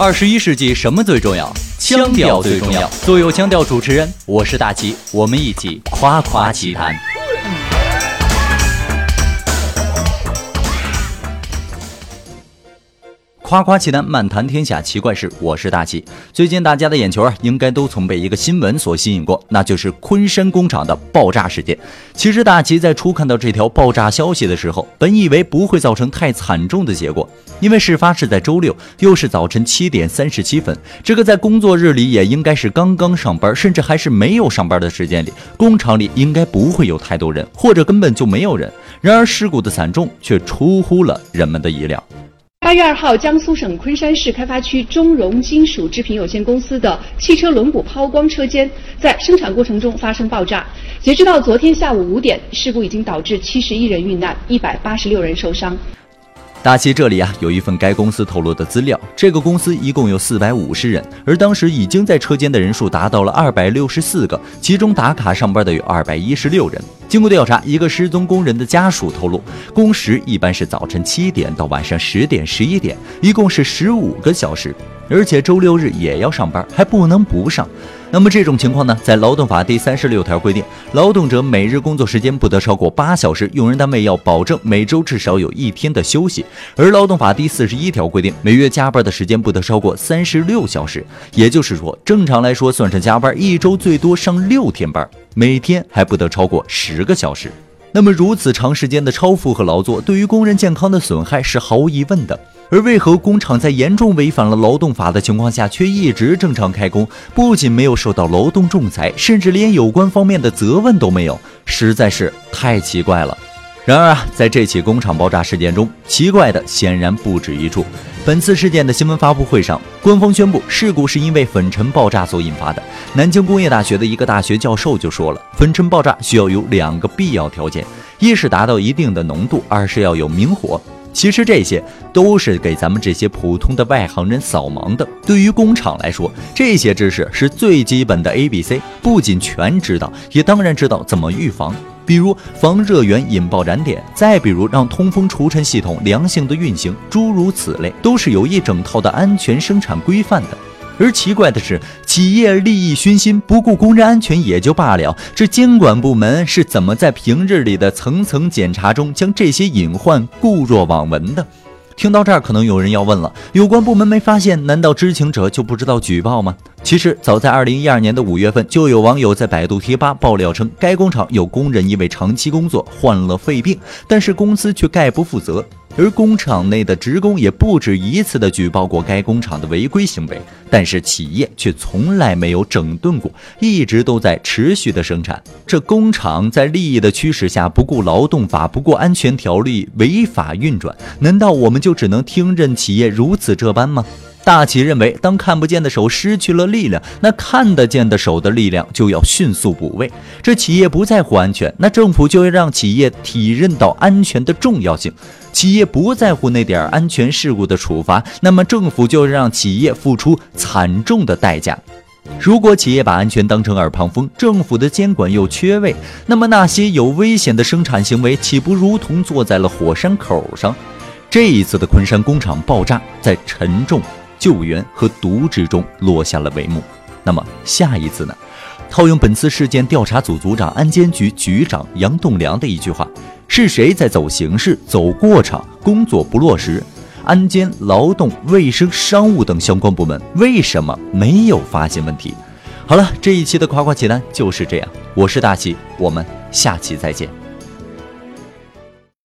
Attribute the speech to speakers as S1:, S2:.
S1: 二十一世纪什么最重要？腔调最重要。做有腔调主持人，我是大齐，我们一起夸夸其谈。夸夸其谈，漫谈天下奇怪事。我是大齐。最近大家的眼球啊，应该都曾被一个新闻所吸引过，那就是昆山工厂的爆炸事件。其实大齐在初看到这条爆炸消息的时候，本以为不会造成太惨重的结果，因为事发是在周六，又是早晨七点三十七分，这个在工作日里也应该是刚刚上班，甚至还是没有上班的时间里，工厂里应该不会有太多人，或者根本就没有人。然而事故的惨重却出乎了人们的意料。
S2: 八月二号，江苏省昆山市开发区中融金属制品有限公司的汽车轮毂抛光车间在生产过程中发生爆炸。截止到昨天下午五点，事故已经导致七十一人遇难，一百八十六人受伤。
S1: 大齐这里啊有一份该公司透露的资料，这个公司一共有四百五十人，而当时已经在车间的人数达到了二百六十四个，其中打卡上班的有二百一十六人。经过调查，一个失踪工人的家属透露，工时一般是早晨七点到晚上十点、十一点，一共是十五个小时。而且周六日也要上班，还不能不上。那么这种情况呢，在劳动法第三十六条规定，劳动者每日工作时间不得超过八小时，用人单位要保证每周至少有一天的休息。而劳动法第四十一条规定，每月加班的时间不得超过三十六小时。也就是说，正常来说，算上加班，一周最多上六天班，每天还不得超过十个小时。那么如此长时间的超负荷劳作，对于工人健康的损害是毫无疑问的。而为何工厂在严重违反了劳动法的情况下，却一直正常开工？不仅没有受到劳动仲裁，甚至连有关方面的责问都没有，实在是太奇怪了。然而啊，在这起工厂爆炸事件中，奇怪的显然不止一处。本次事件的新闻发布会上，官方宣布事故是因为粉尘爆炸所引发的。南京工业大学的一个大学教授就说了，粉尘爆炸需要有两个必要条件：一是达到一定的浓度，二是要有明火。其实这些都是给咱们这些普通的外行人扫盲的。对于工厂来说，这些知识是最基本的 A、B、C，不仅全知道，也当然知道怎么预防。比如防热源引爆燃点，再比如让通风除尘系统良性的运行，诸如此类，都是有一整套的安全生产规范的。而奇怪的是，企业利益熏心，不顾工人安全也就罢了，这监管部门是怎么在平日里的层层检查中将这些隐患固若罔闻的？听到这儿，可能有人要问了：有关部门没发现，难道知情者就不知道举报吗？其实，早在二零一二年的五月份，就有网友在百度贴吧爆料称，该工厂有工人因为长期工作患了肺病，但是公司却概不负责。而工厂内的职工也不止一次的举报过该工厂的违规行为，但是企业却从来没有整顿过，一直都在持续的生产。这工厂在利益的驱使下，不顾劳动法，不顾安全条例，违法运转，难道我们就只能听任企业如此这般吗？大企认为，当看不见的手失去了力量，那看得见的手的力量就要迅速补位。这企业不在乎安全，那政府就要让企业体认到安全的重要性。企业不在乎那点安全事故的处罚，那么政府就让企业付出惨重的代价。如果企业把安全当成耳旁风，政府的监管又缺位，那么那些有危险的生产行为，岂不如同坐在了火山口上？这一次的昆山工厂爆炸，在沉重。救援和渎职中落下了帷幕。那么下一次呢？套用本次事件调查组组长、安监局局长杨栋梁的一句话：“是谁在走形式、走过场，工作不落实？安监、劳动、卫生、商务等相关部门为什么没有发现问题？”好了，这一期的夸夸其谈就是这样。我是大齐，我们下期再见。